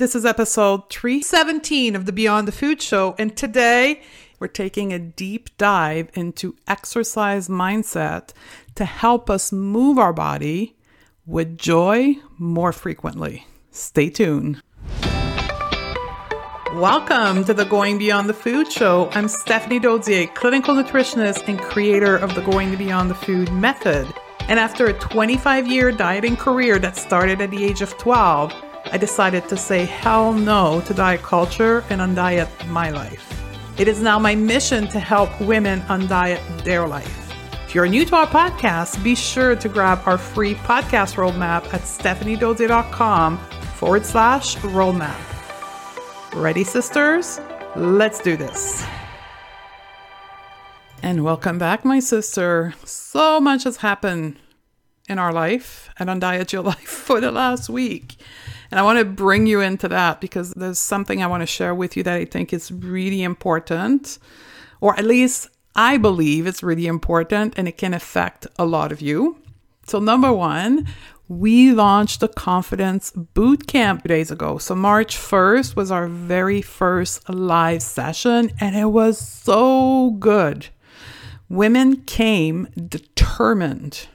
This is episode 317 of the Beyond the Food Show, and today we're taking a deep dive into exercise mindset to help us move our body with joy more frequently. Stay tuned. Welcome to the Going Beyond the Food Show. I'm Stephanie Dodier, clinical nutritionist and creator of the Going Beyond the Food method. And after a 25 year dieting career that started at the age of 12, I decided to say hell no to diet culture and undiet my life. It is now my mission to help women undiet their life. If you're new to our podcast, be sure to grab our free podcast roadmap at stephaniedodier.com forward slash roadmap. Ready, sisters? Let's do this. And welcome back, my sister. So much has happened in our life and on Diet Your Life for the last week. And I want to bring you into that because there's something I want to share with you that I think is really important, or at least I believe it's really important and it can affect a lot of you. So, number one, we launched the Confidence Boot Camp days ago. So, March 1st was our very first live session, and it was so good. Women came determined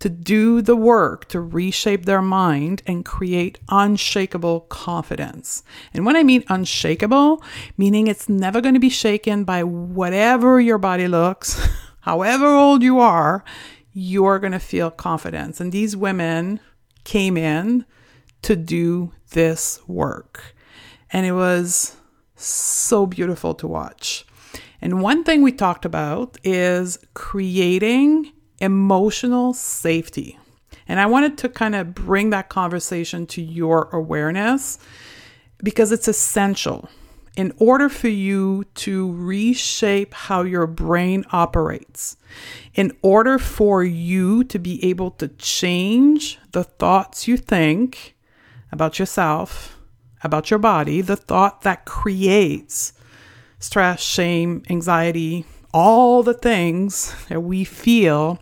to do the work to reshape their mind and create unshakable confidence. And when I mean unshakable, meaning it's never going to be shaken by whatever your body looks, however old you are, you're going to feel confidence. And these women came in to do this work. And it was so beautiful to watch. And one thing we talked about is creating emotional safety. And I wanted to kind of bring that conversation to your awareness because it's essential. In order for you to reshape how your brain operates, in order for you to be able to change the thoughts you think about yourself, about your body, the thought that creates stress, shame, anxiety, all the things that we feel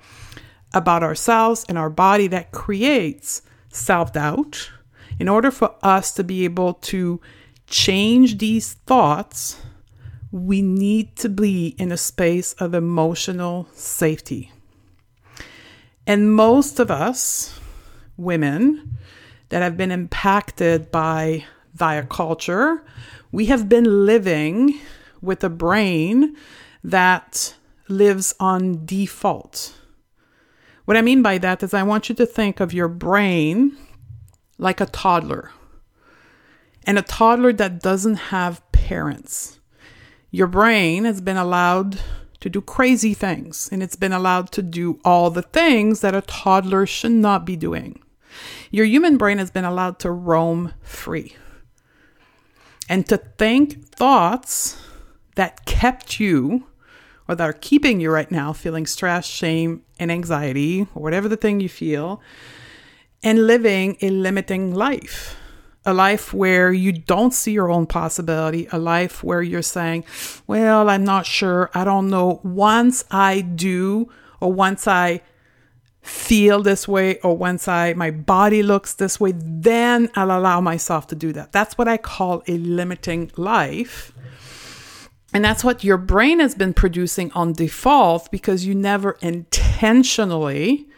about ourselves and our body that creates self doubt, in order for us to be able to change these thoughts, we need to be in a space of emotional safety. And most of us, women that have been impacted by diet culture, we have been living with a brain that lives on default. What I mean by that is, I want you to think of your brain like a toddler, and a toddler that doesn't have parents. Your brain has been allowed to do crazy things, and it's been allowed to do all the things that a toddler should not be doing. Your human brain has been allowed to roam free and to think thoughts that kept you that are keeping you right now feeling stress, shame, and anxiety, or whatever the thing you feel, and living a limiting life. A life where you don't see your own possibility, a life where you're saying, Well, I'm not sure, I don't know. Once I do, or once I feel this way or once I my body looks this way, then I'll allow myself to do that. That's what I call a limiting life. And that's what your brain has been producing on default because you never intentionally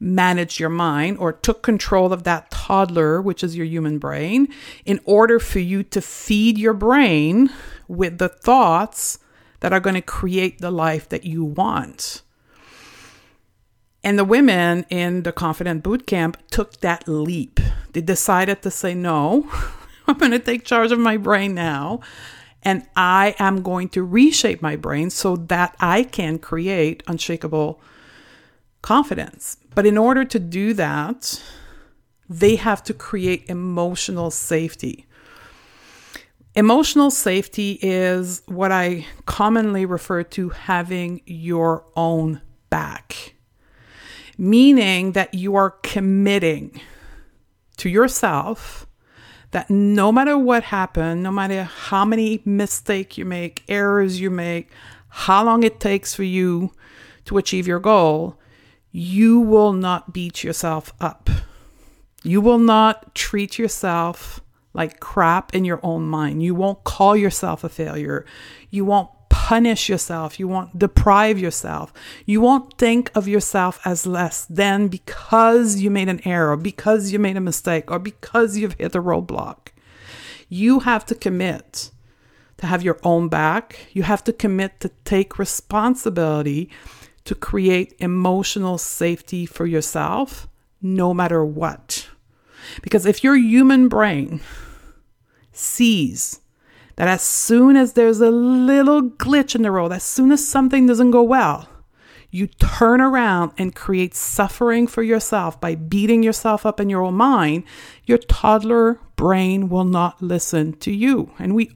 managed your mind or took control of that toddler, which is your human brain, in order for you to feed your brain with the thoughts that are going to create the life that you want. And the women in the Confident Bootcamp took that leap. They decided to say, no, I'm going to take charge of my brain now. And I am going to reshape my brain so that I can create unshakable confidence. But in order to do that, they have to create emotional safety. Emotional safety is what I commonly refer to having your own back, meaning that you are committing to yourself that no matter what happened, no matter how many mistakes you make, errors you make, how long it takes for you to achieve your goal, you will not beat yourself up. You will not treat yourself like crap in your own mind. You won't call yourself a failure. You won't punish yourself. You won't deprive yourself. You won't think of yourself as less than because you made an error, because you made a mistake, or because you've hit a roadblock. You have to commit to have your own back. You have to commit to take responsibility to create emotional safety for yourself, no matter what. Because if your human brain sees that as soon as there's a little glitch in the road, as soon as something doesn't go well, you turn around and create suffering for yourself by beating yourself up in your own mind, your toddler brain will not listen to you. And we,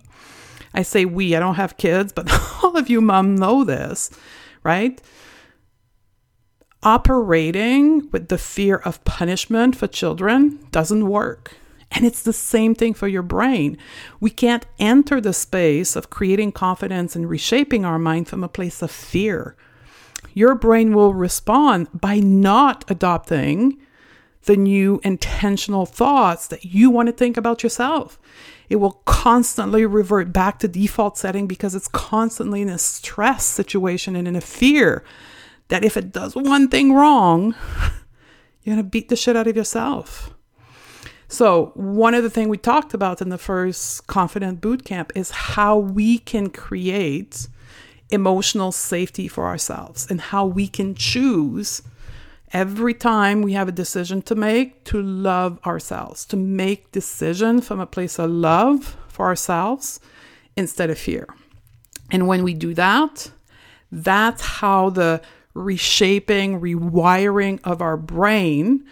I say we, I don't have kids, but all of you mom know this, right? Operating with the fear of punishment for children doesn't work. And it's the same thing for your brain. We can't enter the space of creating confidence and reshaping our mind from a place of fear. Your brain will respond by not adopting the new intentional thoughts that you want to think about yourself. It will constantly revert back to default setting because it's constantly in a stress situation and in a fear that if it does one thing wrong, you're going to beat the shit out of yourself. So, one of the things we talked about in the first Confident Bootcamp is how we can create emotional safety for ourselves and how we can choose every time we have a decision to make to love ourselves, to make decision from a place of love for ourselves instead of fear. And when we do that, that's how the reshaping, rewiring of our brain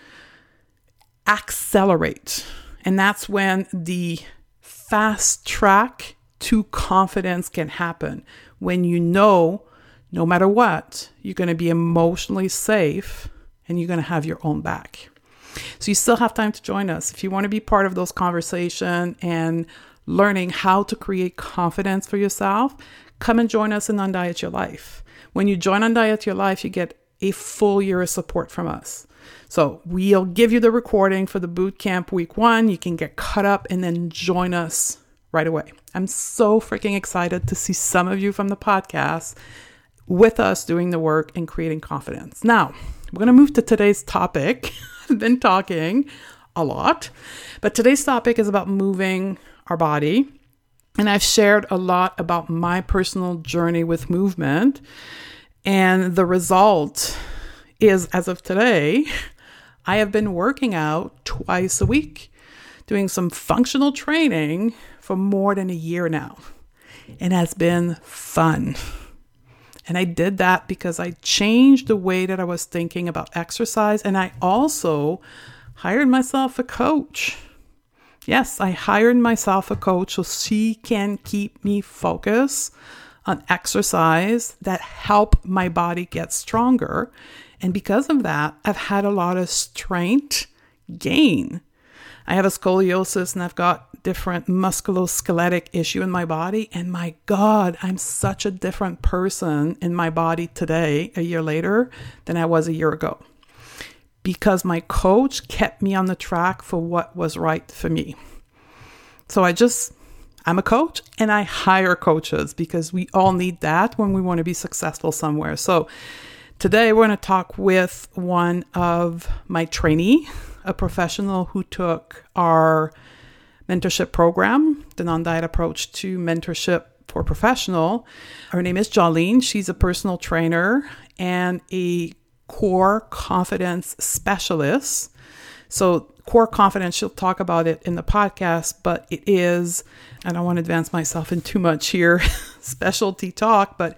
accelerate. And that's when the fast track to confidence can happen. When you know, no matter what, you're going to be emotionally safe and you're going to have your own back. So you still have time to join us. If you want to be part of those conversation and learning how to create confidence for yourself, come and join us in Undiet Your Life. When you join Undiet Your Life, you get a full year of support from us. So we'll give you the recording for the boot camp week one. You can get caught up and then join us right away. I'm so freaking excited to see some of you from the podcast with us doing the work and creating confidence. Now, we're going to move to today's topic. I've been talking a lot, but today's topic is about moving our body. And I've shared a lot about my personal journey with movement. And the result is, as of today, I have been working out twice a week, doing some functional training for more than a year now. And it has been fun. And I did that because I changed the way that I was thinking about exercise. And I also hired myself a coach. Yes, I hired myself a coach so she can keep me focused on exercise that help my body get stronger and because of that, I've had a lot of strength gain. I have a scoliosis and I've got different musculoskeletal issue in my body. And my God, I'm such a different person in my body today, a year later, than I was a year ago. Because my coach kept me on the track for what was right for me. So I just, I'm a coach and I hire coaches because we all need that when we want to be successful somewhere. So Today, we're going to talk with one of my trainee, a professional who took our mentorship program, the non-diet approach to mentorship for professional. Her name is Jolene. She's a personal trainer and a core confidence specialist. So, core confidence, she'll talk about it in the podcast, but it is, I don't want to advance myself in too much here, specialty talk, but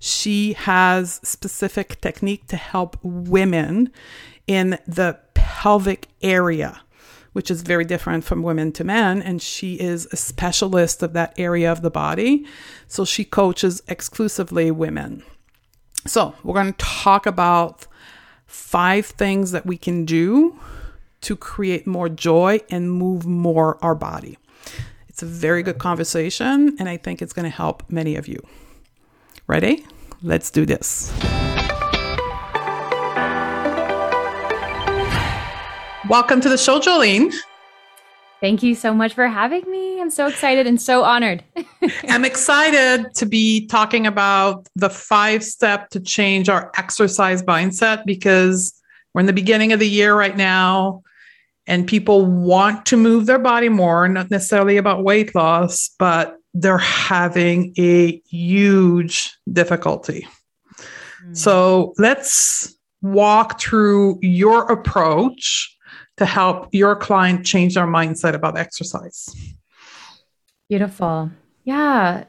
she has specific technique to help women in the pelvic area which is very different from women to men. And she is a specialist of that area of the body. So she coaches exclusively women. So we're going to talk about five things that we can do to create more joy and move more our body. It's a very good conversation, and I think it's going to help many of you. Ready? Let's do this. Welcome to the show, Jolene. Thank you so much for having me. I'm so excited and so honored. I'm excited to be talking about the five step to change our exercise mindset because we're in the beginning of the year right now and people want to move their body more, not necessarily about weight loss, but they're having a huge difficulty. Mm. So let's walk through your approach to help your client change their mindset about exercise. Beautiful. Yeah.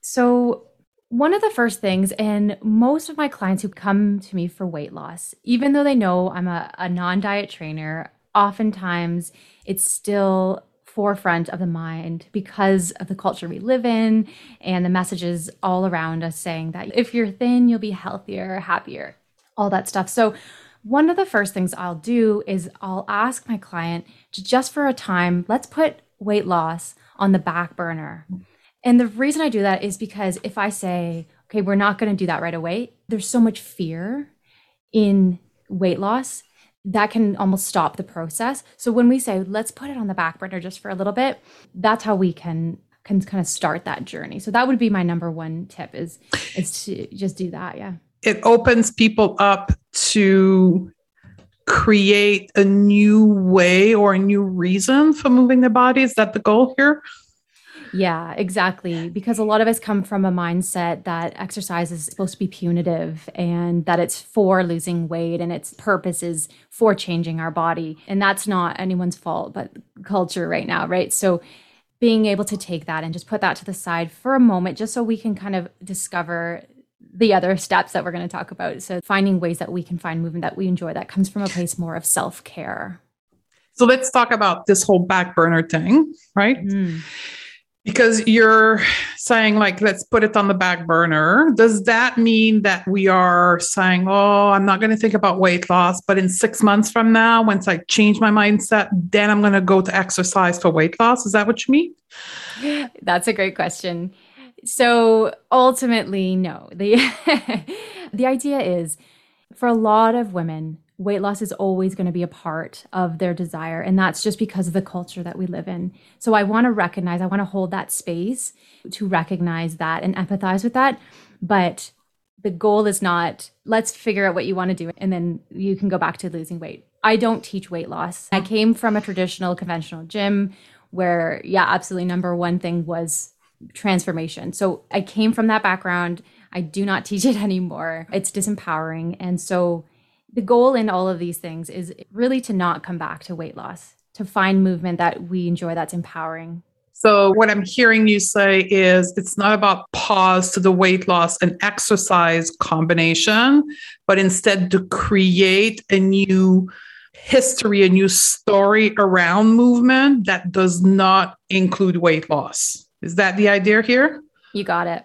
So, one of the first things, and most of my clients who come to me for weight loss, even though they know I'm a, a non diet trainer, oftentimes it's still forefront of the mind because of the culture we live in and the messages all around us saying that if you're thin, you'll be healthier, happier, all that stuff. So, one of the first things I'll do is I'll ask my client to just for a time, let's put weight loss on the back burner. And the reason I do that is because if I say, okay, we're not going to do that right away, there's so much fear in weight loss that can almost stop the process. So when we say, let's put it on the back burner just for a little bit, that's how we can can kind of start that journey. So that would be my number one tip is is to just do that. Yeah. It opens people up to create a new way or a new reason for moving their body. Is that the goal here? Yeah, exactly. Because a lot of us come from a mindset that exercise is supposed to be punitive and that it's for losing weight and its purpose is for changing our body. And that's not anyone's fault, but culture right now, right? So being able to take that and just put that to the side for a moment, just so we can kind of discover the other steps that we're going to talk about. So finding ways that we can find movement that we enjoy that comes from a place more of self care. So let's talk about this whole back burner thing, right? Mm because you're saying like let's put it on the back burner. Does that mean that we are saying oh i'm not going to think about weight loss but in six months from now once i change my mindset then i'm going to go to exercise for weight loss? Is that what you mean? That's a great question. So ultimately no. The the idea is for a lot of women weight loss is always going to be a part of their desire. And that's just because of the culture that we live in. So I want to recognize, I want to hold that space to recognize that and empathize with that. But the goal is not let's figure out what you want to do and then you can go back to losing weight. I don't teach weight loss. I came from a traditional conventional gym where, yeah, absolutely number one thing was transformation. So I came from that background. I do not teach it anymore. It's disempowering. And so the goal in all of these things is really to not come back to weight loss, to find movement that we enjoy that's empowering. So, what I'm hearing you say is it's not about pause to the weight loss and exercise combination, but instead to create a new history, a new story around movement that does not include weight loss. Is that the idea here? You got it.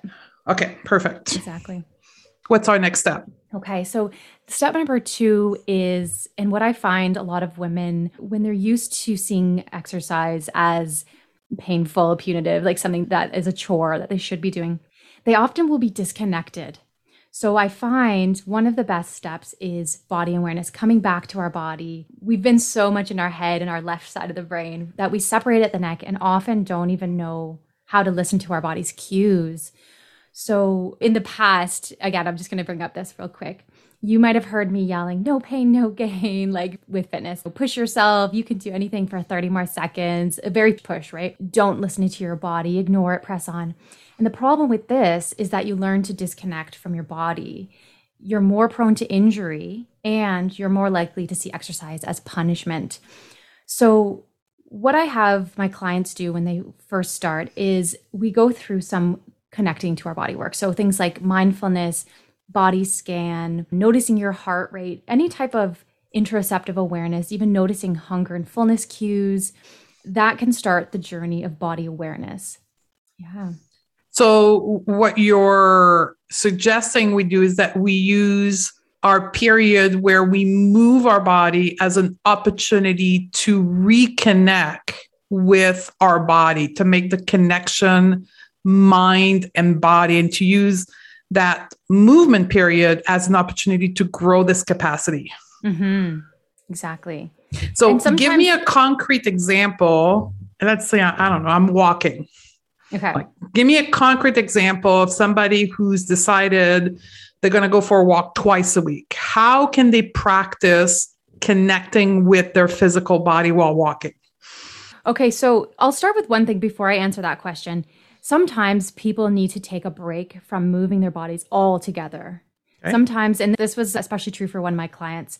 Okay, perfect. Exactly. What's our next step? Okay, so step number two is, and what I find a lot of women, when they're used to seeing exercise as painful, punitive, like something that is a chore that they should be doing, they often will be disconnected. So I find one of the best steps is body awareness, coming back to our body. We've been so much in our head and our left side of the brain that we separate at the neck and often don't even know how to listen to our body's cues. So in the past, again, I'm just going to bring up this real quick. You might have heard me yelling, no pain, no gain, like with fitness. Push yourself. You can do anything for 30 more seconds. A very push, right? Don't listen to your body, ignore it, press on. And the problem with this is that you learn to disconnect from your body. You're more prone to injury and you're more likely to see exercise as punishment. So, what I have my clients do when they first start is we go through some connecting to our body work. So things like mindfulness, body scan, noticing your heart rate, any type of interoceptive awareness, even noticing hunger and fullness cues, that can start the journey of body awareness. Yeah. So, what you're suggesting we do is that we use our period where we move our body as an opportunity to reconnect with our body, to make the connection mind and body and to use that movement period as an opportunity to grow this capacity. Mm-hmm. Exactly. So, give me a concrete example let's say, I, I don't know, I'm walking. Okay. Like, give me a concrete example of somebody who's decided they're going to go for a walk twice a week. How can they practice connecting with their physical body while walking? Okay, so I'll start with one thing before I answer that question. Sometimes people need to take a break from moving their bodies altogether. Okay. Sometimes, and this was especially true for one of my clients,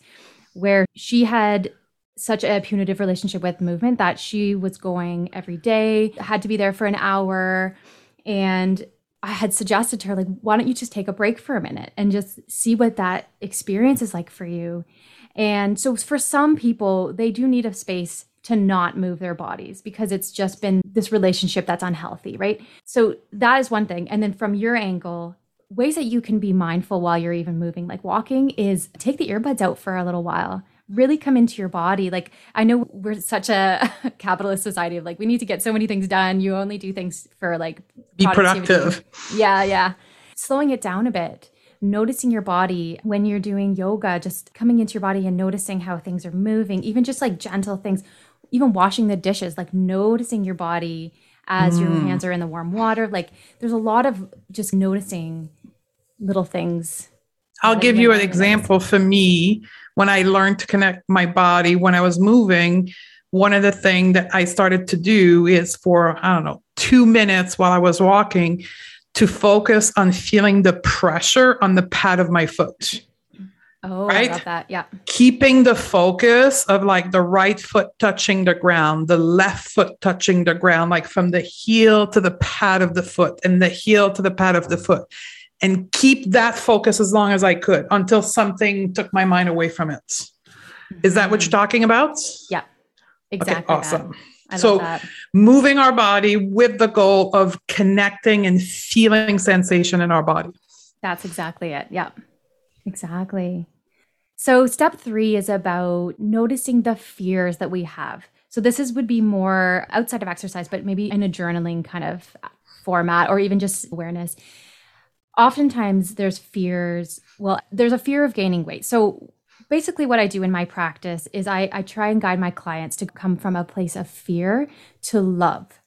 where she had such a punitive relationship with movement that she was going every day, had to be there for an hour. And I had suggested to her, like, why don't you just take a break for a minute and just see what that experience is like for you? And so for some people, they do need a space to not move their bodies because it's just been this relationship that's unhealthy, right? So that is one thing. And then from your angle, ways that you can be mindful while you're even moving, like walking, is take the earbuds out for a little while really come into your body. Like, I know we're such a capitalist society of like, we need to get so many things done. You only do things for like be productive. Yeah, yeah. Slowing it down a bit, noticing your body when you're doing yoga, just coming into your body and noticing how things are moving, even just like gentle things, even washing the dishes, like noticing your body as mm. your hands are in the warm water. Like, there's a lot of just noticing little things. I'll give you an example for me when I learned to connect my body when I was moving, one of the things that I started to do is for, I don't know, two minutes while I was walking to focus on feeling the pressure on the pad of my foot. Oh, right? I got that. Yeah. Keeping the focus of like the right foot touching the ground, the left foot touching the ground, like from the heel to the pad of the foot and the heel to the pad of the foot and keep that focus as long as I could until something took my mind away from it. Is that what you're mm. talking about? Yeah, exactly. Okay, awesome. so moving our body with the goal of connecting and feeling sensation in our body. That's exactly it. Yeah, exactly. So step three is about noticing the fears that we have. So this is would be more outside of exercise, but maybe in a journaling kind of format or even just awareness oftentimes there's fears. Well, there's a fear of gaining weight. So basically what I do in my practice is I, I try and guide my clients to come from a place of fear to love.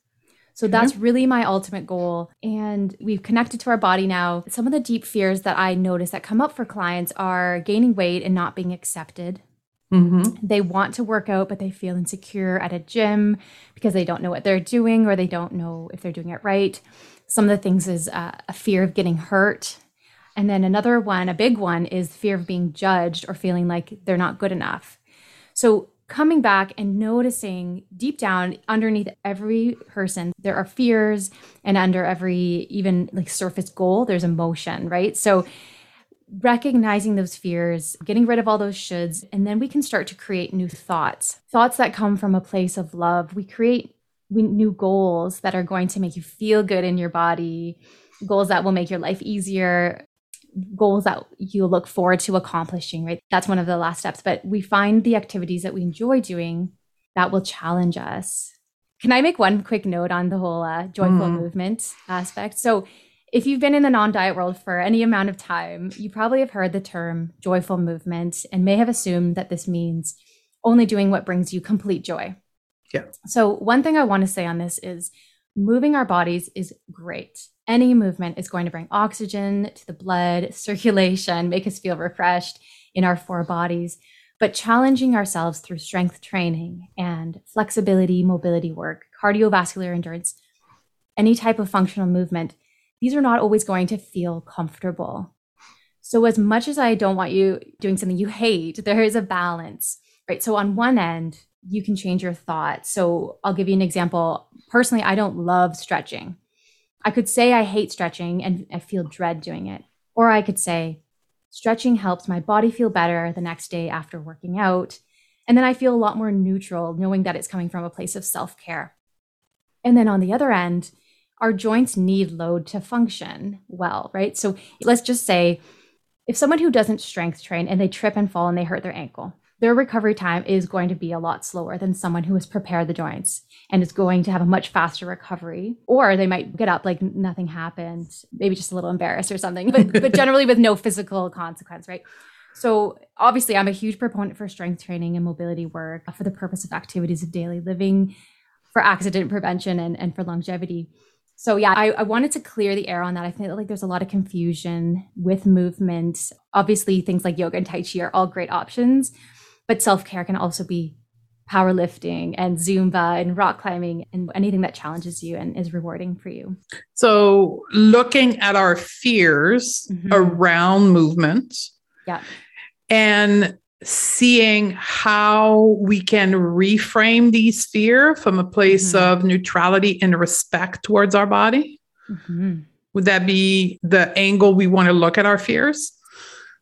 So that's really my ultimate goal. And we've connected to our body now. Some of the deep fears that I notice that come up for clients are gaining weight and not being accepted. Mm-hmm. They want to work out, but they feel insecure at a gym because they don't know what they're doing or they don't know if they're doing it right. Some of the things is uh, a fear of getting hurt. And then another one, a big one, is fear of being judged or feeling like they're not good enough. So coming back and noticing deep down underneath every person there are fears and under every even like surface goal there's emotion right? So recognizing those fears getting rid of all those shoulds and then we can start to create new thoughts. Thoughts that come from a place of love. We create new goals that are going to make you feel good in your body, goals that will make your life easier, goals that you look forward to accomplishing, right? That's one of the last steps. But we find the activities that we enjoy doing that will challenge us. Can I make one quick note on the whole uh, joyful mm. movement aspect? So, if you've been in the non diet world for any amount of time, you probably have heard the term joyful movement and may have assumed that this means only doing what brings you complete joy. Yeah. So, one thing I want to say on this is moving our bodies is great. Any movement is going to bring oxygen to the blood, circulation, make us feel refreshed in our four bodies. But challenging ourselves through strength training and flexibility, mobility work, cardiovascular endurance, any type of functional movement, these are not always going to feel comfortable. So, as much as I don't want you doing something you hate, there is a balance, right? So, on one end, you can change your thought. So I'll give you an example. Personally, I don't love stretching. I could say I hate stretching and I feel dread doing it. Or I could say, stretching helps my body feel better the next day after working out. And then I feel a lot more neutral knowing that it's coming from a place of self care. And then on the other end, our joints need load to function well, right? So let's just say if someone who doesn't strength train and they trip and fall and they hurt their ankle, their recovery time is going to be a lot slower than someone who has prepared the joints and is going to have a much faster recovery. Or they might get up like nothing happened, maybe just a little embarrassed or something, but, but generally with no physical consequence, right? So, obviously, I'm a huge proponent for strength training and mobility work for the purpose of activities of daily living. for accident prevention and, and for longevity. So yeah, I, I, wanted to clear the air on that. I feel like there's a lot of confusion with movement. Obviously, things like yoga and Tai Chi are all great options, but self-care can also be powerlifting and Zumba and rock climbing and anything that challenges you and is rewarding for you. So looking at our fears mm-hmm. around movement. Yeah. And seeing how we can reframe these fear from a place mm-hmm. of neutrality and respect towards our body. Mm-hmm. Would that be the angle we want to look at our fears?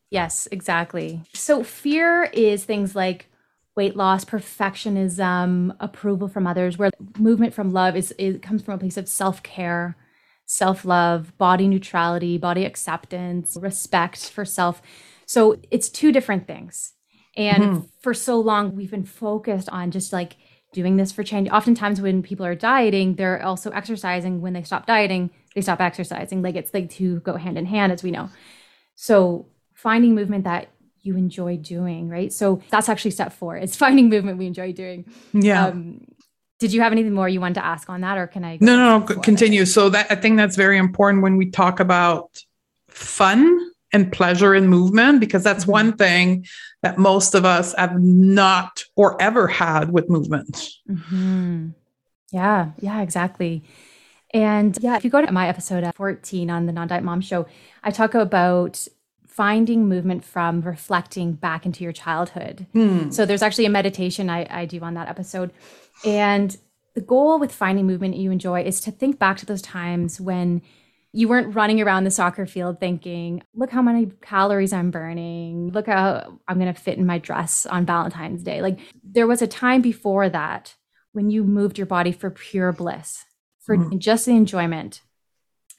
Yes, exactly. So, fear is things like weight loss, perfectionism, approval from others, where movement from love is, it comes from a place of self care, self love, body neutrality, body acceptance, respect for self. So, it's two different things. And mm-hmm. for so long, we've been focused on just like doing this for change. Oftentimes, when people are dieting, they're also exercising. When they stop dieting, they stop exercising. Like it's like two go hand in hand, as we know. So, finding movement that you enjoy doing, right? So, that's actually step four It's finding movement we enjoy doing. Yeah. Um, did you have anything more you wanted to ask on that, or can I? no, no, no. Continue. So that I think that's very important when we talk about fun and pleasure in movement because that's mm-hmm. one thing that most of us have not or ever had with movement. Mm-hmm. Yeah, yeah, exactly. And yeah, if you go to my episode 14 on the Non Diet Mom Show, I talk about finding movement from reflecting back into your childhood. Hmm. So there's actually a meditation I, I do on that episode. And the goal with finding movement you enjoy is to think back to those times when you weren't running around the soccer field thinking, look how many calories I'm burning. Look how I'm going to fit in my dress on Valentine's Day. Like there was a time before that when you moved your body for pure bliss, for mm. just the enjoyment.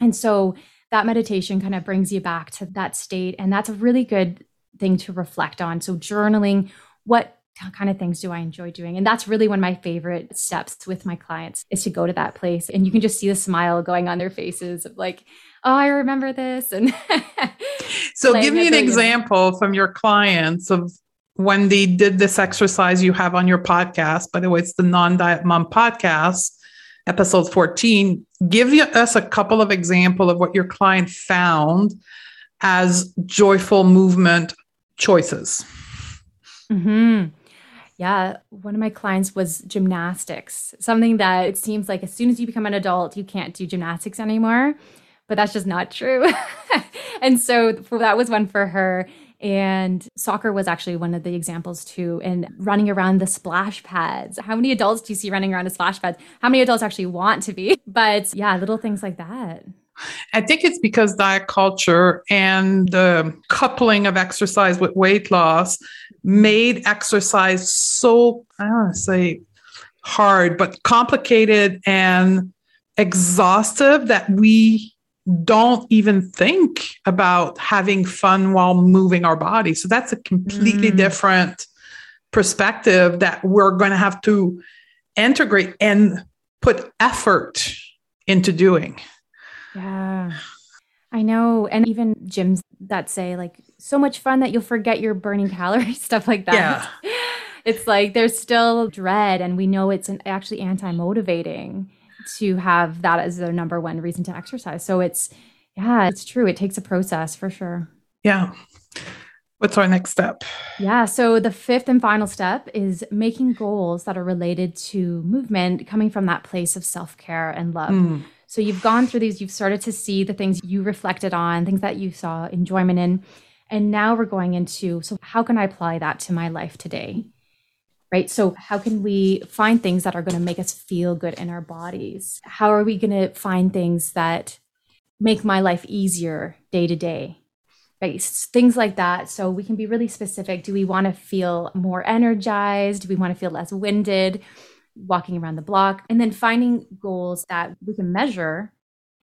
And so that meditation kind of brings you back to that state. And that's a really good thing to reflect on. So journaling, what kind of things do I enjoy doing? And that's really one of my favorite steps with my clients is to go to that place and you can just see the smile going on their faces of like, oh, I remember this. And so give me an example from your clients of when they did this exercise you have on your podcast. By the way, it's the Non Diet Mom podcast, episode 14. Give us a couple of example of what your client found as joyful movement choices. Hmm. Yeah, one of my clients was gymnastics, something that it seems like as soon as you become an adult, you can't do gymnastics anymore. But that's just not true. and so for, that was one for her. And soccer was actually one of the examples too. And running around the splash pads. How many adults do you see running around the splash pads? How many adults actually want to be? But yeah, little things like that. I think it's because diet culture and the coupling of exercise with weight loss made exercise so, I don't want to say hard, but complicated and exhaustive that we don't even think about having fun while moving our body. So that's a completely mm. different perspective that we're going to have to integrate and put effort into doing. Yeah. I know. And even gyms that say like so much fun that you'll forget your burning calories, stuff like that. Yeah. It's like there's still dread, and we know it's an, actually anti motivating to have that as their number one reason to exercise. So it's, yeah, it's true. It takes a process for sure. Yeah. What's our next step? Yeah. So the fifth and final step is making goals that are related to movement coming from that place of self care and love. Mm. So you've gone through these, you've started to see the things you reflected on, things that you saw enjoyment in. And now we're going into so, how can I apply that to my life today? Right. So, how can we find things that are going to make us feel good in our bodies? How are we going to find things that make my life easier day to day? Right. Things like that. So, we can be really specific. Do we want to feel more energized? Do we want to feel less winded? walking around the block, and then finding goals that we can measure.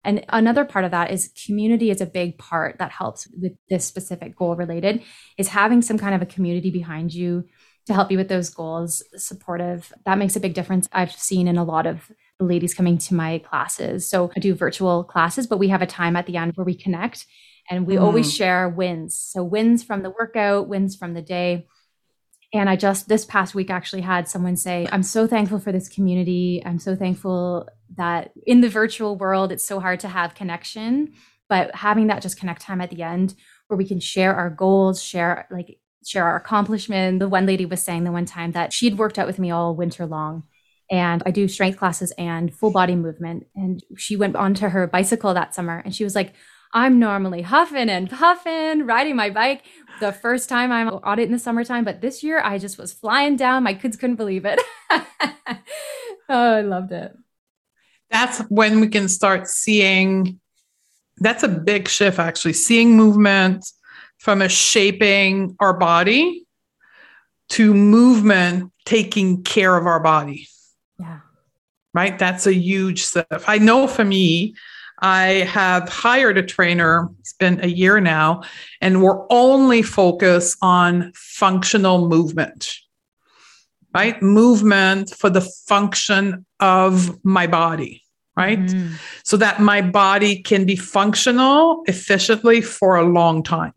And another part of that is community is a big part that helps with this specific goal related, is having some kind of a community behind you to help you with those goals, supportive. That makes a big difference. I've seen in a lot of the ladies coming to my classes. So I do virtual classes, but we have a time at the end where we connect and we mm. always share wins. So wins from the workout, wins from the day And I just this past week actually had someone say, I'm so thankful for this community. I'm so thankful that in the virtual world, it's so hard to have connection, but having that just connect time at the end where we can share our goals, share like share our accomplishment. The one lady was saying the one time that she'd worked out with me all winter long and I do strength classes and full body movement. And she went onto her bicycle that summer and she was like, I'm normally huffing and puffing, riding my bike the first time I'm on it in the summertime, but this year I just was flying down. My kids couldn't believe it. oh, I loved it. That's when we can start seeing that's a big shift actually, seeing movement from a shaping our body to movement taking care of our body. Yeah. Right? That's a huge step. I know for me, I have hired a trainer, it's been a year now, and we're only focused on functional movement, right? Movement for the function of my body, right? Mm-hmm. So that my body can be functional efficiently for a long time.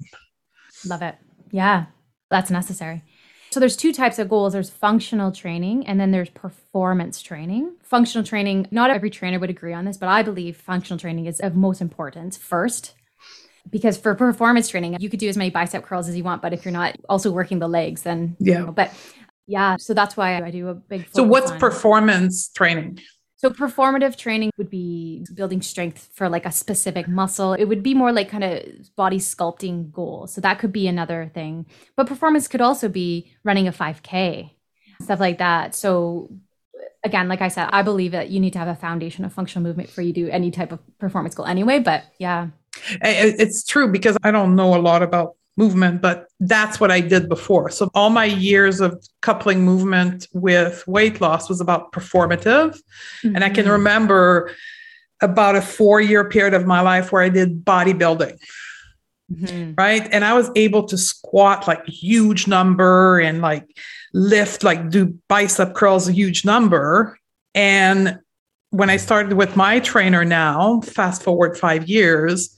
Love it. Yeah, that's necessary. So there's two types of goals. There's functional training and then there's performance training. Functional training, not every trainer would agree on this, but I believe functional training is of most importance first. Because for performance training, you could do as many bicep curls as you want, but if you're not also working the legs, then yeah. You know, but yeah, so that's why I do a big. So what's on. performance training? So performative training would be building strength for like a specific muscle. It would be more like kind of body sculpting goals. So that could be another thing. But performance could also be running a 5K, stuff like that. So again, like I said, I believe that you need to have a foundation of functional movement for you do any type of performance goal anyway. But yeah. It's true because I don't know a lot about movement, but that's what I did before. So all my years of coupling movement with weight loss was about performative. Mm-hmm. And I can mm-hmm. remember about a four year period of my life where I did bodybuilding. Mm-hmm. Right. And I was able to squat like huge number and like lift, like do bicep curls, a huge number. And when I started with my trainer now, fast forward five years,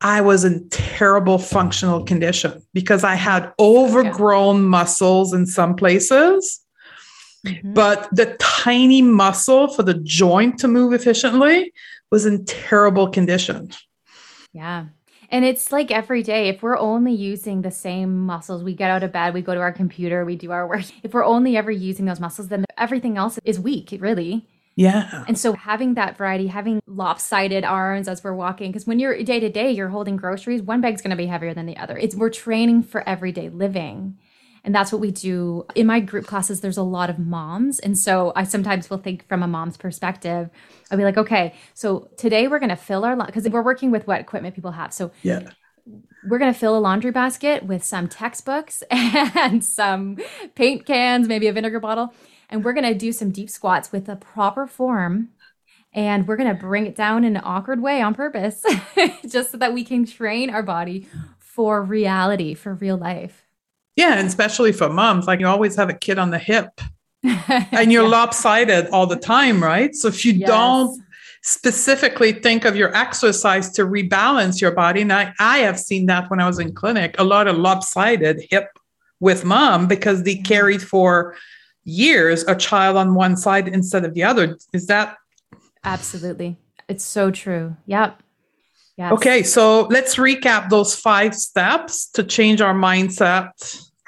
I was in terrible functional condition because I had overgrown yeah. muscles in some places. Mm-hmm. But the tiny muscle for the joint to move efficiently was in terrible condition. Yeah. And it's like every day, if we're only using the same muscles, we get out of bed, we go to our computer, we do our work. If we're only ever using those muscles, then everything else is weak, really. Yeah. And so having that variety, having lopsided arms as we're walking, because when you're day to day, you're holding groceries, one bag's going to be heavier than the other. It's we're training for everyday living. And that's what we do. In my group classes, there's a lot of moms. And so I sometimes will think from a mom's perspective. I'll be like, okay, so today we're going to fill our, because we're working with what equipment people have. So yeah we're going to fill a laundry basket with some textbooks and some paint cans, maybe a vinegar bottle and we're going to do some deep squats with a proper form and we're going to bring it down in an awkward way on purpose just so that we can train our body for reality for real life yeah and especially for moms like you always have a kid on the hip and you're yeah. lopsided all the time right so if you yes. don't specifically think of your exercise to rebalance your body and I, I have seen that when i was in clinic a lot of lopsided hip with mom because they mm-hmm. carried for years a child on one side instead of the other. Is that absolutely? It's so true. Yep. Yes. Okay, so let's recap those five steps to change our mindset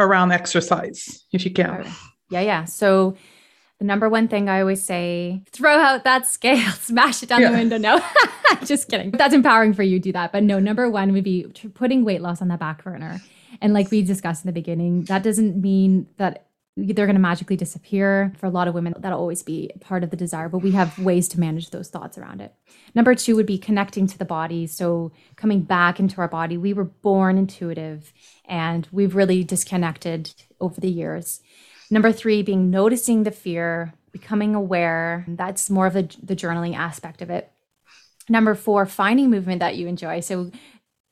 around exercise, if you can. Yeah, yeah. So the number one thing I always say, throw out that scale, smash it down yeah. the window. No, just kidding. That's empowering for you to do that. But no, number one would be putting weight loss on the back burner. And like we discussed in the beginning, that doesn't mean that they're going to magically disappear. For a lot of women, that'll always be part of the desire, but we have ways to manage those thoughts around it. Number two would be connecting to the body. So, coming back into our body. We were born intuitive and we've really disconnected over the years. Number three, being noticing the fear, becoming aware. That's more of the, the journaling aspect of it. Number four, finding movement that you enjoy. So,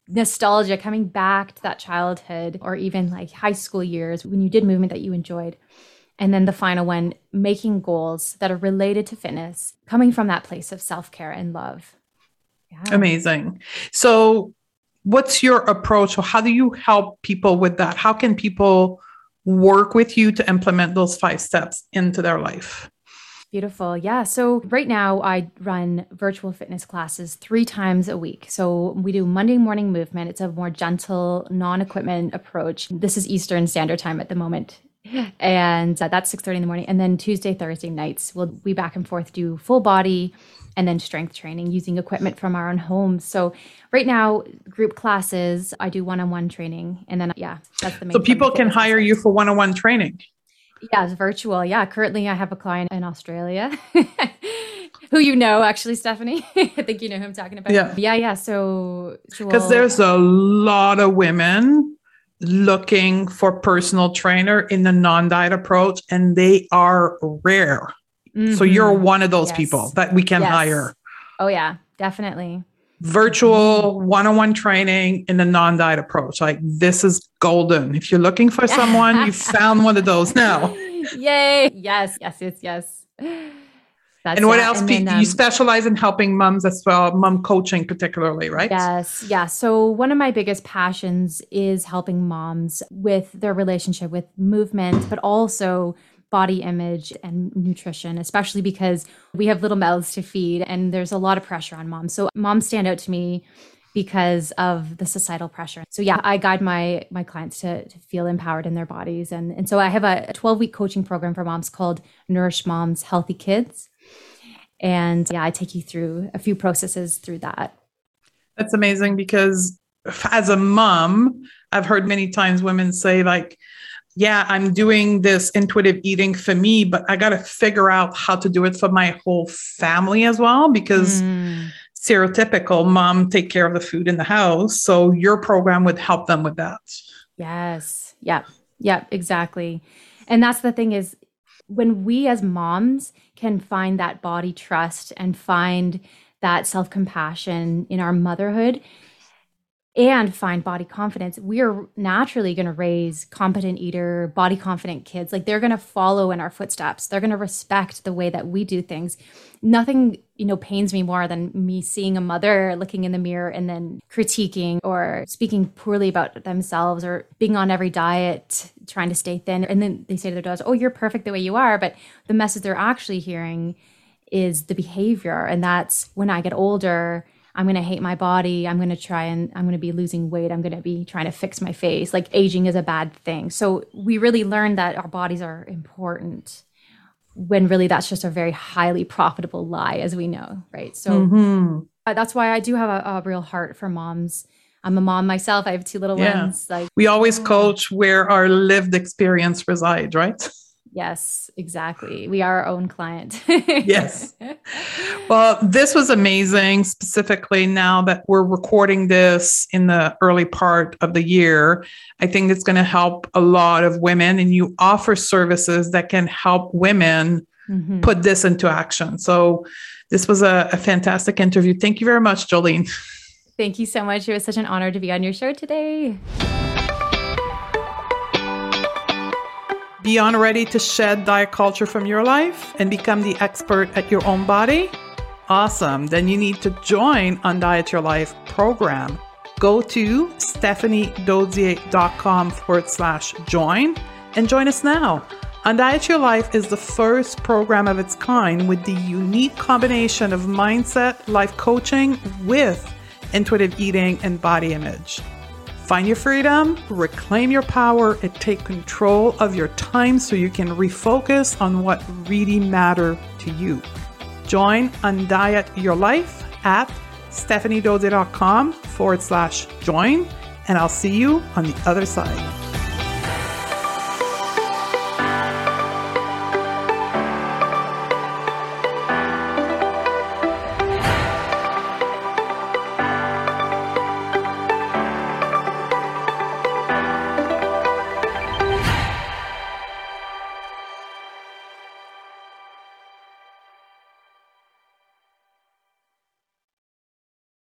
nostalgia coming back to that childhood or even like high school years when you did movement that you enjoyed. And then the final one, making goals that are related to fitness, coming from that place of self care and love. Yeah. Amazing. So, what's your approach, or how do you help people with that? How can people work with you to implement those five steps into their life. Beautiful. Yeah. So right now I run virtual fitness classes three times a week. So we do Monday morning movement. It's a more gentle, non-equipment approach. This is Eastern Standard Time at the moment. And uh, that's 6:30 in the morning. And then Tuesday, Thursday nights, we'll be back and forth do full body and then strength training using equipment from our own homes. So right now, group classes, I do one-on-one training. And then yeah, that's the main So people can hire you for one-on-one training. Yeah, it's virtual. Yeah. Currently, I have a client in Australia who you know, actually, Stephanie. I think you know who I'm talking about. Yeah. Yeah. Yeah. So, because there's a lot of women looking for personal trainer in the non-diet approach and they are rare. Mm-hmm. So you're one of those yes. people that we can yes. hire. Oh yeah, definitely virtual one-on-one training in the non-diet approach like this is golden if you're looking for someone you found one of those now yay yes yes yes yes That's and what that. else? And then, um, you specialize in helping moms as well, mom coaching particularly, right? Yes, yeah. So one of my biggest passions is helping moms with their relationship with movement, but also body image and nutrition, especially because we have little mouths to feed and there's a lot of pressure on moms. So moms stand out to me because of the societal pressure. So yeah, I guide my my clients to, to feel empowered in their bodies. And, and so I have a 12 week coaching program for moms called Nourish Moms Healthy Kids. And yeah, I take you through a few processes through that. That's amazing because as a mom, I've heard many times women say like, yeah, I'm doing this intuitive eating for me, but I got to figure out how to do it for my whole family as well because mm. stereotypical mom take care of the food in the house. So your program would help them with that. Yes. Yep. Yep. Exactly. And that's the thing is when we as moms can find that body trust and find that self compassion in our motherhood, and find body confidence, we are naturally going to raise competent eater, body confident kids. Like they're going to follow in our footsteps. They're going to respect the way that we do things. Nothing, you know, pains me more than me seeing a mother looking in the mirror and then critiquing or speaking poorly about themselves or being on every diet, trying to stay thin. And then they say to their daughters, "Oh, you're perfect the way you are," but the message they're actually hearing is the behavior, and that's when I get older I'm going to hate my body. I'm going to try and I'm going to be losing weight. I'm going to be trying to fix my face. Like aging is a bad thing. So we really learned that our bodies are important when really that's just a very highly profitable lie, as we know, right? So mm-hmm. Uh, that's why I do have a, a, real heart for moms. I'm a mom myself. I have two little yeah. ones. Like we always coach where our lived experience resides, right? Yes, exactly. We are our own client. yes. Well, this was amazing, specifically now that we're recording this in the early part of the year. I think it's going to help a lot of women, and you offer services that can help women mm-hmm. put this into action. So, this was a, a fantastic interview. Thank you very much, Jolene. Thank you so much. It was such an honor to be on your show today. Beyond ready to shed diet culture from your life and become the expert at your own body? Awesome. Then you need to join Undiet Your Life program. Go to stephaniedodier.com forward slash join and join us now. Undiet Your Life is the first program of its kind with the unique combination of mindset, life coaching with intuitive eating and body image. Find your freedom, reclaim your power, and take control of your time so you can refocus on what really matter to you. Join Undiet Your Life at stephaniedodier.com forward slash join, and I'll see you on the other side.